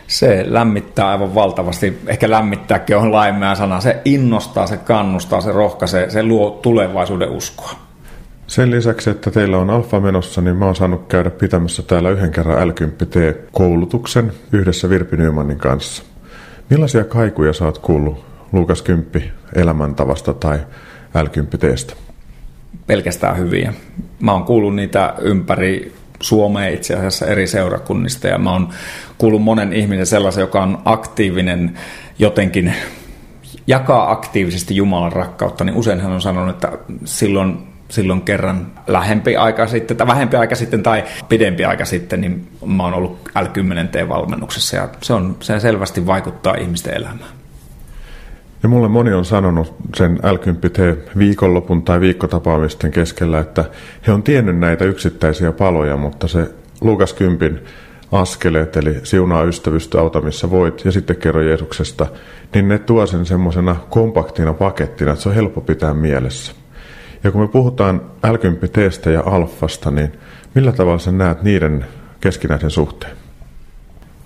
Se lämmittää aivan valtavasti. Ehkä lämmittääkin on laimea sana. Se innostaa, se kannustaa, se rohkaisee, se luo tulevaisuuden uskoa. Sen lisäksi, että teillä on alfa menossa, niin mä oon saanut käydä pitämässä täällä yhden kerran l koulutuksen yhdessä Virpi Nymanin kanssa. Millaisia kaikuja sä oot kuullut Luukas 10 elämäntavasta tai l teestä? Pelkästään hyviä. Mä oon kuullut niitä ympäri Suomea itse asiassa eri seurakunnista ja mä oon kuullut monen ihmisen sellaisen, joka on aktiivinen jotenkin jakaa aktiivisesti Jumalan rakkautta, niin usein hän on sanonut, että silloin, silloin kerran lähempi aika sitten, tai vähempi aika sitten, tai pidempi aika sitten, niin mä oon ollut L10T-valmennuksessa, ja se, on, se selvästi vaikuttaa ihmisten elämään. Ja mulle moni on sanonut sen L10T viikonlopun tai viikkotapaamisten keskellä, että he on tiennyt näitä yksittäisiä paloja, mutta se Lukas 10 askeleet, eli siunaa ystävystä auta missä voit, ja sitten kerro Jeesuksesta, niin ne tuo sen semmoisena kompaktina pakettina, että se on helppo pitää mielessä. Ja kun me puhutaan l ja alfasta, niin millä tavalla sä näet niiden keskinäisen suhteen?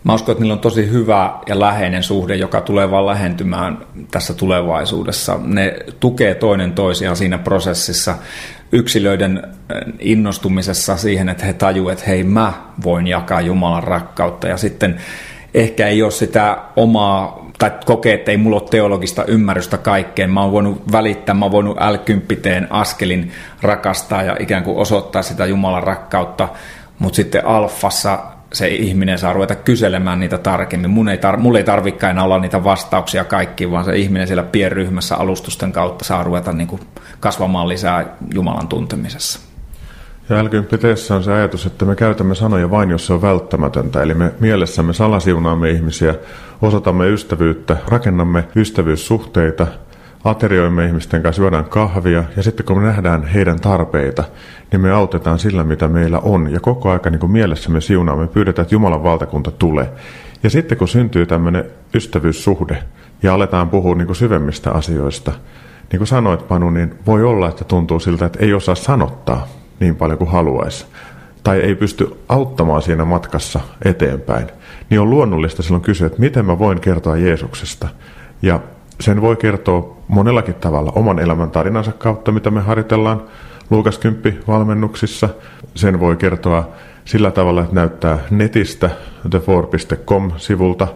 Mä uskon, että niillä on tosi hyvä ja läheinen suhde, joka tulee vaan lähentymään tässä tulevaisuudessa. Ne tukee toinen toisiaan siinä prosessissa yksilöiden äh, innostumisessa siihen, että he tajuavat, että hei mä voin jakaa Jumalan rakkautta ja sitten ehkä ei ole sitä omaa tai kokee, että ei mulla ole teologista ymmärrystä kaikkeen. Mä oon voinut välittää, mä oon voinut l askelin rakastaa ja ikään kuin osoittaa sitä Jumalan rakkautta, mutta sitten alfassa se ihminen saa ruveta kyselemään niitä tarkemmin. Mun ei tar- mulla ei tarvitse enää olla niitä vastauksia kaikkiin, vaan se ihminen siellä pienryhmässä alustusten kautta saa ruveta niin kuin kasvamaan lisää Jumalan tuntemisessa. Ja l on se ajatus, että me käytämme sanoja vain, jos se on välttämätöntä. Eli me mielessämme salasiunaamme ihmisiä, osoitamme ystävyyttä, rakennamme ystävyyssuhteita – aterioimme ihmisten kanssa, juodaan kahvia ja sitten kun me nähdään heidän tarpeita, niin me autetaan sillä, mitä meillä on. Ja koko aika niin kuin mielessämme siunaamme, pyydetään, että Jumalan valtakunta tulee. Ja sitten kun syntyy tämmöinen ystävyyssuhde ja aletaan puhua niin kuin syvemmistä asioista, niin kuin sanoit Panu, niin voi olla, että tuntuu siltä, että ei osaa sanottaa niin paljon kuin haluaisi. Tai ei pysty auttamaan siinä matkassa eteenpäin. Niin on luonnollista silloin kysyä, että miten mä voin kertoa Jeesuksesta. Ja sen voi kertoa monellakin tavalla oman elämän tarinansa kautta, mitä me harjoitellaan Luukas Kymppi-valmennuksissa. Sen voi kertoa sillä tavalla, että näyttää netistä thefor.com-sivulta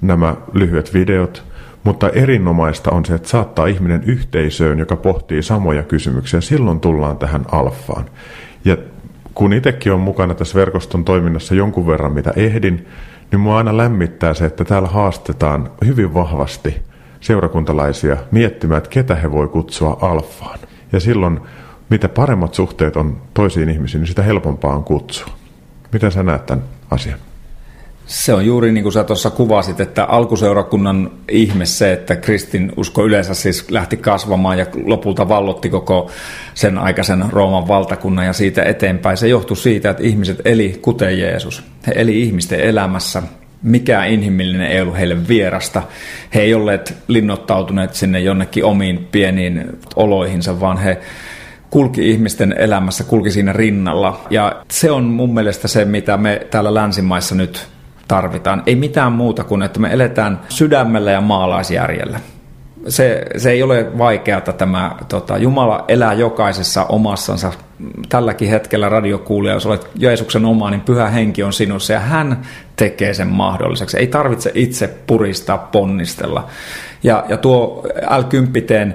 nämä lyhyet videot, mutta erinomaista on se, että saattaa ihminen yhteisöön, joka pohtii samoja kysymyksiä. Silloin tullaan tähän alfaan. Ja kun itsekin on mukana tässä verkoston toiminnassa jonkun verran, mitä ehdin, niin mua aina lämmittää se, että täällä haastetaan hyvin vahvasti seurakuntalaisia miettimään, että ketä he voi kutsua alfaan. Ja silloin, mitä paremmat suhteet on toisiin ihmisiin, niin sitä helpompaa on kutsua. Miten sä näet tämän asian? Se on juuri niin kuin sä tuossa kuvasit, että alkuseurakunnan ihme se, että kristin usko yleensä siis lähti kasvamaan ja lopulta vallotti koko sen aikaisen Rooman valtakunnan ja siitä eteenpäin. Se johtui siitä, että ihmiset eli kuten Jeesus. He eli ihmisten elämässä. Mikään inhimillinen ei ollut heille vierasta. He ei olleet linnoittautuneet sinne jonnekin omiin pieniin oloihinsa, vaan he kulki ihmisten elämässä, kulki siinä rinnalla. Ja se on mun mielestä se, mitä me täällä länsimaissa nyt tarvitaan. Ei mitään muuta kuin, että me eletään sydämellä ja maalaisjärjellä. Se, se ei ole vaikeata tämä, tota, Jumala elää jokaisessa omassansa. Tälläkin hetkellä radiokuulija, jos olet Jeesuksen oma, niin pyhä henki on sinussa ja hän tekee sen mahdolliseksi. Ei tarvitse itse puristaa, ponnistella. Ja, ja tuo L10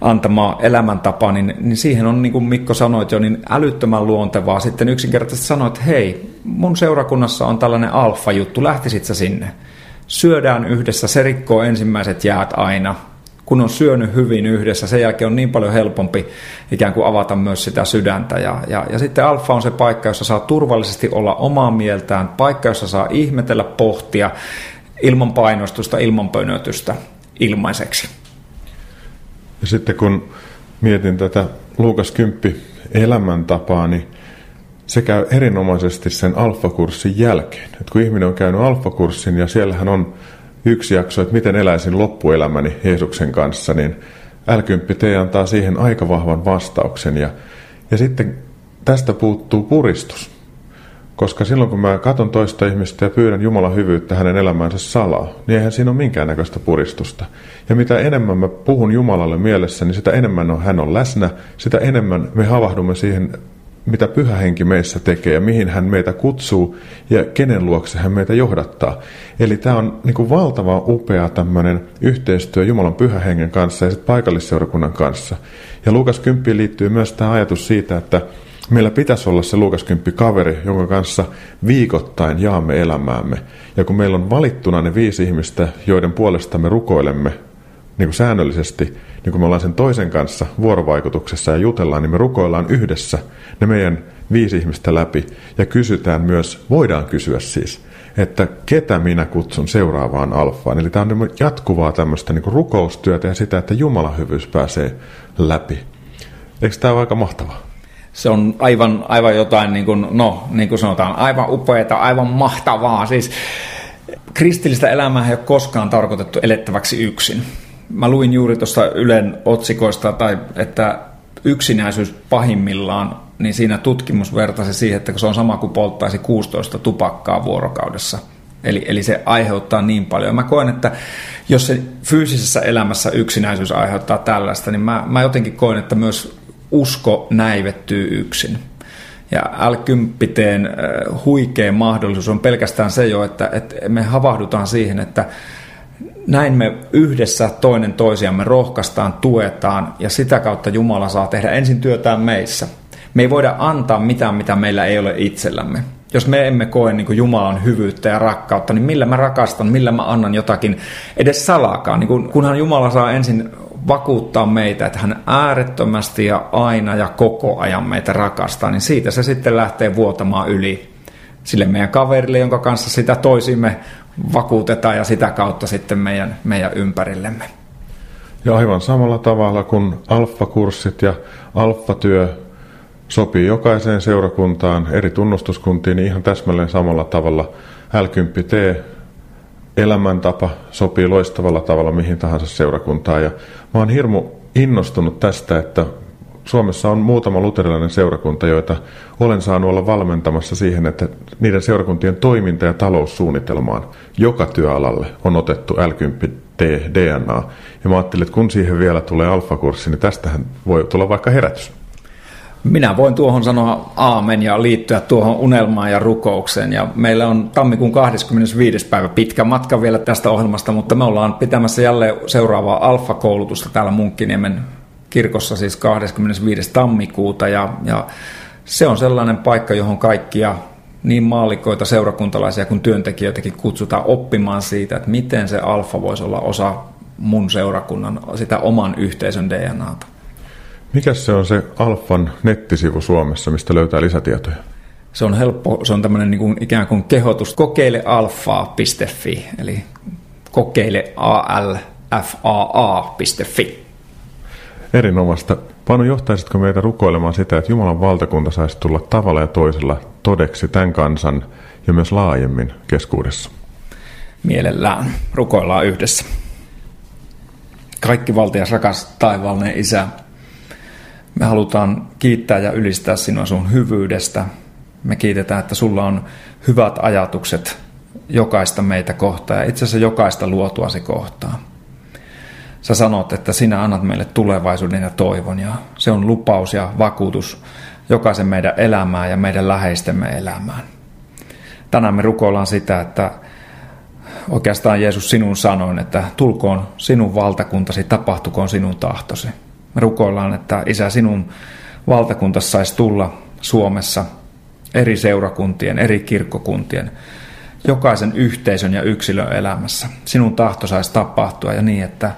antama elämäntapa, niin, niin siihen on, niin kuin Mikko sanoit jo, niin älyttömän luontevaa sitten yksinkertaisesti sanoa, että hei, mun seurakunnassa on tällainen alfa-juttu, lähtisit sä sinne? Syödään yhdessä, se rikkoo ensimmäiset jäät aina. Kun on syönyt hyvin yhdessä, sen jälkeen on niin paljon helpompi ikään kuin avata myös sitä sydäntä. Ja, ja, ja sitten alfa on se paikka, jossa saa turvallisesti olla omaa mieltään, paikka, jossa saa ihmetellä, pohtia ilman painostusta, ilman pönötystä ilmaiseksi. Ja sitten kun mietin tätä Luukas 10 elämäntapaa, niin se käy erinomaisesti sen alfakurssin jälkeen. Et kun ihminen on käynyt alfakurssin ja siellähän on yksi jakso, että miten eläisin loppuelämäni Jeesuksen kanssa, niin L10T antaa siihen aika vahvan vastauksen. Ja, ja sitten tästä puuttuu puristus. Koska silloin kun mä katson toista ihmistä ja pyydän Jumalan hyvyyttä hänen elämäänsä salaa, niin eihän siinä ole minkäännäköistä puristusta. Ja mitä enemmän mä puhun Jumalalle mielessä, niin sitä enemmän on, hän on läsnä, sitä enemmän me havahdumme siihen, mitä pyhä henki meissä tekee ja mihin hän meitä kutsuu ja kenen luokse hän meitä johdattaa. Eli tämä on niin kuin valtava upea tämmöinen yhteistyö Jumalan pyhä hengen kanssa ja sitten paikallisseurakunnan kanssa. Ja Lukas 10 liittyy myös tämä ajatus siitä, että Meillä pitäisi olla se Luukas kaveri, jonka kanssa viikoittain jaamme elämäämme. Ja kun meillä on valittuna ne viisi ihmistä, joiden puolesta me rukoilemme niin kuin säännöllisesti, niin kun me ollaan sen toisen kanssa vuorovaikutuksessa ja jutellaan, niin me rukoillaan yhdessä ne meidän viisi ihmistä läpi ja kysytään myös, voidaan kysyä siis, että ketä minä kutsun seuraavaan alfaan. Eli tämä on jatkuvaa tämmöistä niin rukoustyötä ja sitä, että Jumalan hyvyys pääsee läpi. Eikö tämä ole aika mahtavaa? se on aivan, aivan jotain, niin kuin, no, niin kuin sanotaan, aivan upeata, aivan mahtavaa. Siis kristillistä elämää ei ole koskaan tarkoitettu elettäväksi yksin. Mä luin juuri tuosta Ylen otsikoista, tai että yksinäisyys pahimmillaan, niin siinä tutkimus vertasi siihen, että se on sama kuin polttaisi 16 tupakkaa vuorokaudessa. Eli, eli se aiheuttaa niin paljon. Mä koen, että jos se fyysisessä elämässä yksinäisyys aiheuttaa tällaista, niin mä, mä jotenkin koen, että myös usko näivettyy yksin. Ja L10 äh, huikea mahdollisuus on pelkästään se jo, että, että me havahdutaan siihen, että näin me yhdessä toinen toisiamme rohkaistaan, tuetaan ja sitä kautta Jumala saa tehdä ensin työtään meissä. Me ei voida antaa mitään, mitä meillä ei ole itsellämme. Jos me emme koe niin kuin Jumalan hyvyyttä ja rakkautta, niin millä mä rakastan, millä mä annan jotakin edes salakaan. Niin kun, kunhan Jumala saa ensin vakuuttaa meitä, että hän äärettömästi ja aina ja koko ajan meitä rakastaa, niin siitä se sitten lähtee vuotamaan yli sille meidän kaverille, jonka kanssa sitä toisimme vakuutetaan ja sitä kautta sitten meidän, meidän ympärillemme. Ja aivan samalla tavalla kuin alfakurssit ja alfatyö sopii jokaiseen seurakuntaan, eri tunnustuskuntiin, niin ihan täsmälleen samalla tavalla L10T elämäntapa sopii loistavalla tavalla mihin tahansa seurakuntaan. Ja mä oon hirmu innostunut tästä, että Suomessa on muutama luterilainen seurakunta, joita olen saanut olla valmentamassa siihen, että niiden seurakuntien toiminta- ja taloussuunnitelmaan joka työalalle on otettu L10 DNA. Ja mä ajattelin, että kun siihen vielä tulee alfakurssi, niin tästähän voi tulla vaikka herätys. Minä voin tuohon sanoa aamen ja liittyä tuohon unelmaan ja rukoukseen. Ja meillä on tammikuun 25. päivä pitkä matka vielä tästä ohjelmasta, mutta me ollaan pitämässä jälleen seuraavaa alfa-koulutusta täällä Munkkiniemen kirkossa siis 25. tammikuuta. Ja, ja se on sellainen paikka, johon kaikkia niin maallikoita, seurakuntalaisia kuin työntekijöitäkin kutsutaan oppimaan siitä, että miten se alfa voisi olla osa mun seurakunnan, sitä oman yhteisön DNAta. Mikä se on se Alfan nettisivu Suomessa, mistä löytää lisätietoja? Se on helppo, se on tämmöinen niin kuin ikään kuin kehotus kokeilealfaa.fi, eli kokeilealfaa.fi. Erinomaista. Panu, johtaisitko meitä rukoilemaan sitä, että Jumalan valtakunta saisi tulla tavalla ja toisella todeksi tämän kansan ja myös laajemmin keskuudessa? Mielellään. Rukoillaan yhdessä. Kaikki valtias rakas taivaallinen Isä, me halutaan kiittää ja ylistää sinua sun hyvyydestä. Me kiitetään, että sulla on hyvät ajatukset jokaista meitä kohtaa ja itse asiassa jokaista luotuasi kohtaa. Sä sanot, että sinä annat meille tulevaisuuden ja toivon ja se on lupaus ja vakuutus jokaisen meidän elämään ja meidän läheistemme elämään. Tänään me rukoillaan sitä, että oikeastaan Jeesus sinun sanoin, että tulkoon sinun valtakuntasi, tapahtukoon sinun tahtosi. Me rukoillaan, että Isä, sinun valtakunta saisi tulla Suomessa eri seurakuntien, eri kirkkokuntien, jokaisen yhteisön ja yksilön elämässä. Sinun tahto saisi tapahtua ja niin, että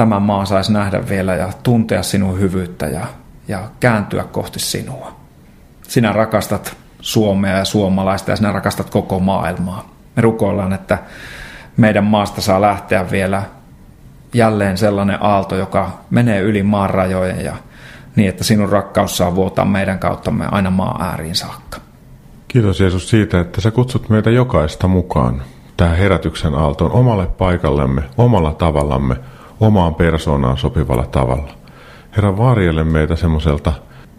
tämä maa saisi nähdä vielä ja tuntea sinun hyvyyttä ja, ja kääntyä kohti sinua. Sinä rakastat Suomea ja suomalaista ja sinä rakastat koko maailmaa. Me rukoillaan, että meidän maasta saa lähteä vielä jälleen sellainen aalto, joka menee yli maan rajojen ja niin, että sinun rakkaus saa vuotaa meidän kauttamme aina maan ääriin saakka. Kiitos Jeesus siitä, että sä kutsut meitä jokaista mukaan tähän herätyksen aaltoon omalle paikallemme, omalla tavallamme, omaan persoonaan sopivalla tavalla. Herra, varjele meitä semmoiselta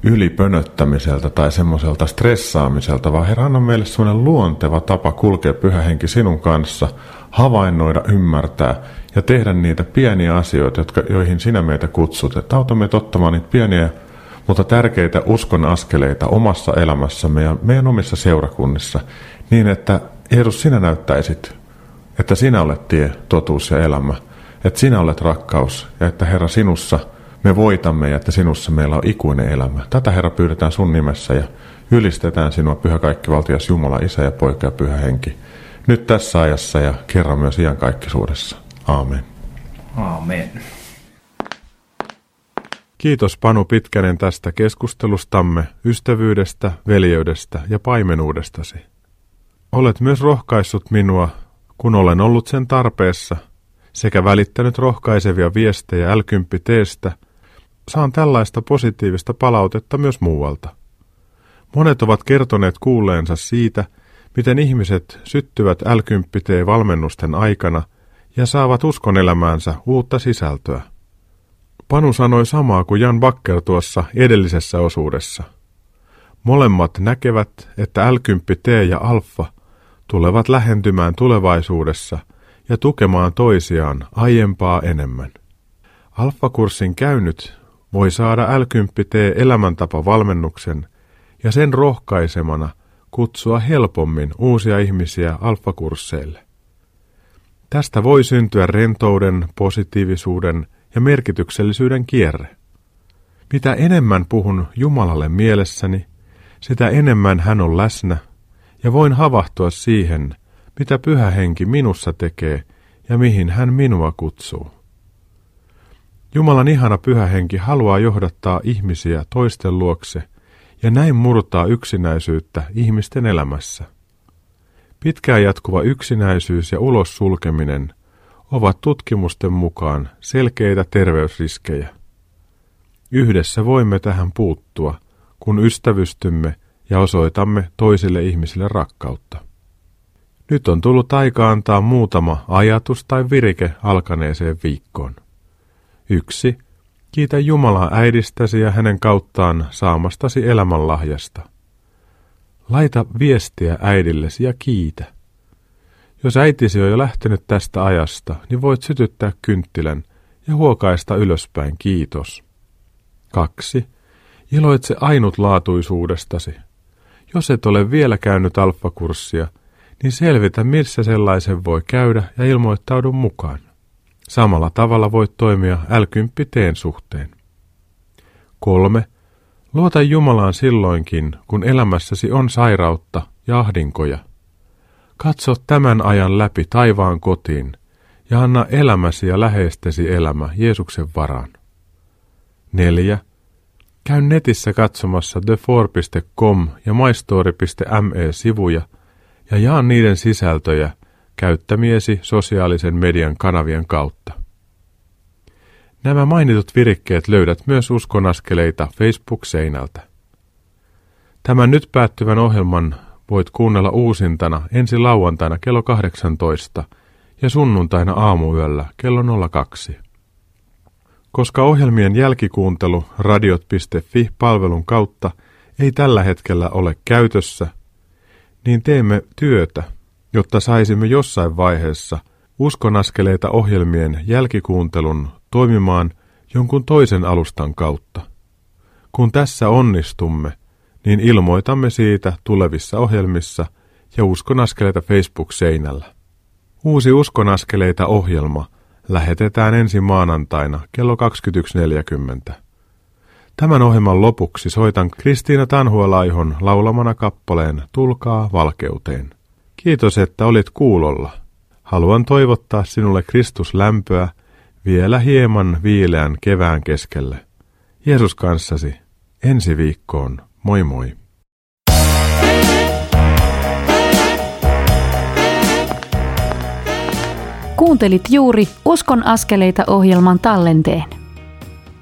ylipönöttämiseltä tai semmoiselta stressaamiselta, vaan Herra, anna meille semmoinen luonteva tapa kulkea pyhähenki sinun kanssa, havainnoida, ymmärtää ja tehdä niitä pieniä asioita, jotka, joihin sinä meitä kutsut. Että auta meitä ottamaan niitä pieniä, mutta tärkeitä uskon askeleita omassa elämässämme ja meidän omissa seurakunnissa, niin että Jeesus, sinä näyttäisit, että sinä olet tie, totuus ja elämä, että sinä olet rakkaus ja että Herra sinussa me voitamme ja että sinussa meillä on ikuinen elämä. Tätä Herra pyydetään sun nimessä ja ylistetään sinua, Pyhä Kaikkivaltias Jumala, Isä ja Poika ja Pyhä Henki, nyt tässä ajassa ja kerran myös iankaikkisuudessa. Aamen. Aamen. Kiitos Panu Pitkänen tästä keskustelustamme, ystävyydestä, veljeydestä ja paimenuudestasi. Olet myös rohkaissut minua, kun olen ollut sen tarpeessa, sekä välittänyt rohkaisevia viestejä l teestä, saan tällaista positiivista palautetta myös muualta. Monet ovat kertoneet kuulleensa siitä, miten ihmiset syttyvät l valmennusten aikana – ja saavat uskon elämäänsä uutta sisältöä. Panu sanoi samaa kuin Jan Bakker tuossa edellisessä osuudessa. Molemmat näkevät, että l ja Alfa tulevat lähentymään tulevaisuudessa ja tukemaan toisiaan aiempaa enemmän. Alfa-kurssin käynyt voi saada l elämäntapa-valmennuksen ja sen rohkaisemana kutsua helpommin uusia ihmisiä alfakursseille. Tästä voi syntyä rentouden, positiivisuuden ja merkityksellisyyden kierre. Mitä enemmän puhun Jumalalle mielessäni, sitä enemmän hän on läsnä, ja voin havahtua siihen, mitä pyhä henki minussa tekee ja mihin hän minua kutsuu. Jumalan ihana pyhä henki haluaa johdattaa ihmisiä toisten luokse ja näin murtaa yksinäisyyttä ihmisten elämässä. Pitkään jatkuva yksinäisyys ja ulos sulkeminen ovat tutkimusten mukaan selkeitä terveysriskejä. Yhdessä voimme tähän puuttua, kun ystävystymme ja osoitamme toisille ihmisille rakkautta. Nyt on tullut aika antaa muutama ajatus tai virike alkaneeseen viikkoon. Yksi. Kiitä Jumalaa äidistäsi ja hänen kauttaan saamastasi elämänlahjasta. Laita viestiä äidillesi ja kiitä. Jos äitisi on jo lähtenyt tästä ajasta, niin voit sytyttää kynttilän ja huokaista ylöspäin kiitos. 2. Iloitse ainutlaatuisuudestasi. Jos et ole vielä käynyt alfakurssia, niin selvitä, missä sellaisen voi käydä ja ilmoittaudu mukaan. Samalla tavalla voit toimia l teen suhteen. 3. Luota Jumalaan silloinkin, kun elämässäsi on sairautta ja ahdinkoja. Katso tämän ajan läpi taivaan kotiin ja anna elämäsi ja läheistesi elämä Jeesuksen varaan. 4. Käy netissä katsomassa thefor.com ja mystory.me-sivuja ja jaa niiden sisältöjä käyttämiesi sosiaalisen median kanavien kautta. Nämä mainitut virikkeet löydät myös uskonaskeleita Facebook-seinältä. Tämän nyt päättyvän ohjelman voit kuunnella uusintana ensi lauantaina kello 18 ja sunnuntaina aamuyöllä kello 02. Koska ohjelmien jälkikuuntelu radiot.fi-palvelun kautta ei tällä hetkellä ole käytössä, niin teemme työtä, jotta saisimme jossain vaiheessa uskonaskeleita ohjelmien jälkikuuntelun toimimaan jonkun toisen alustan kautta. Kun tässä onnistumme, niin ilmoitamme siitä tulevissa ohjelmissa ja uskonaskeleita Facebook-seinällä. Uusi uskonaskeleita ohjelma lähetetään ensi maanantaina kello 21.40. Tämän ohjelman lopuksi soitan Kristiina Tanhualaihon laulamana kappaleen Tulkaa valkeuteen. Kiitos, että olit kuulolla. Haluan toivottaa sinulle Kristus lämpöä vielä hieman viileän kevään keskelle. Jeesus kanssasi. Ensi viikkoon. Moi moi. Kuuntelit juuri Uskon askeleita ohjelman tallenteen.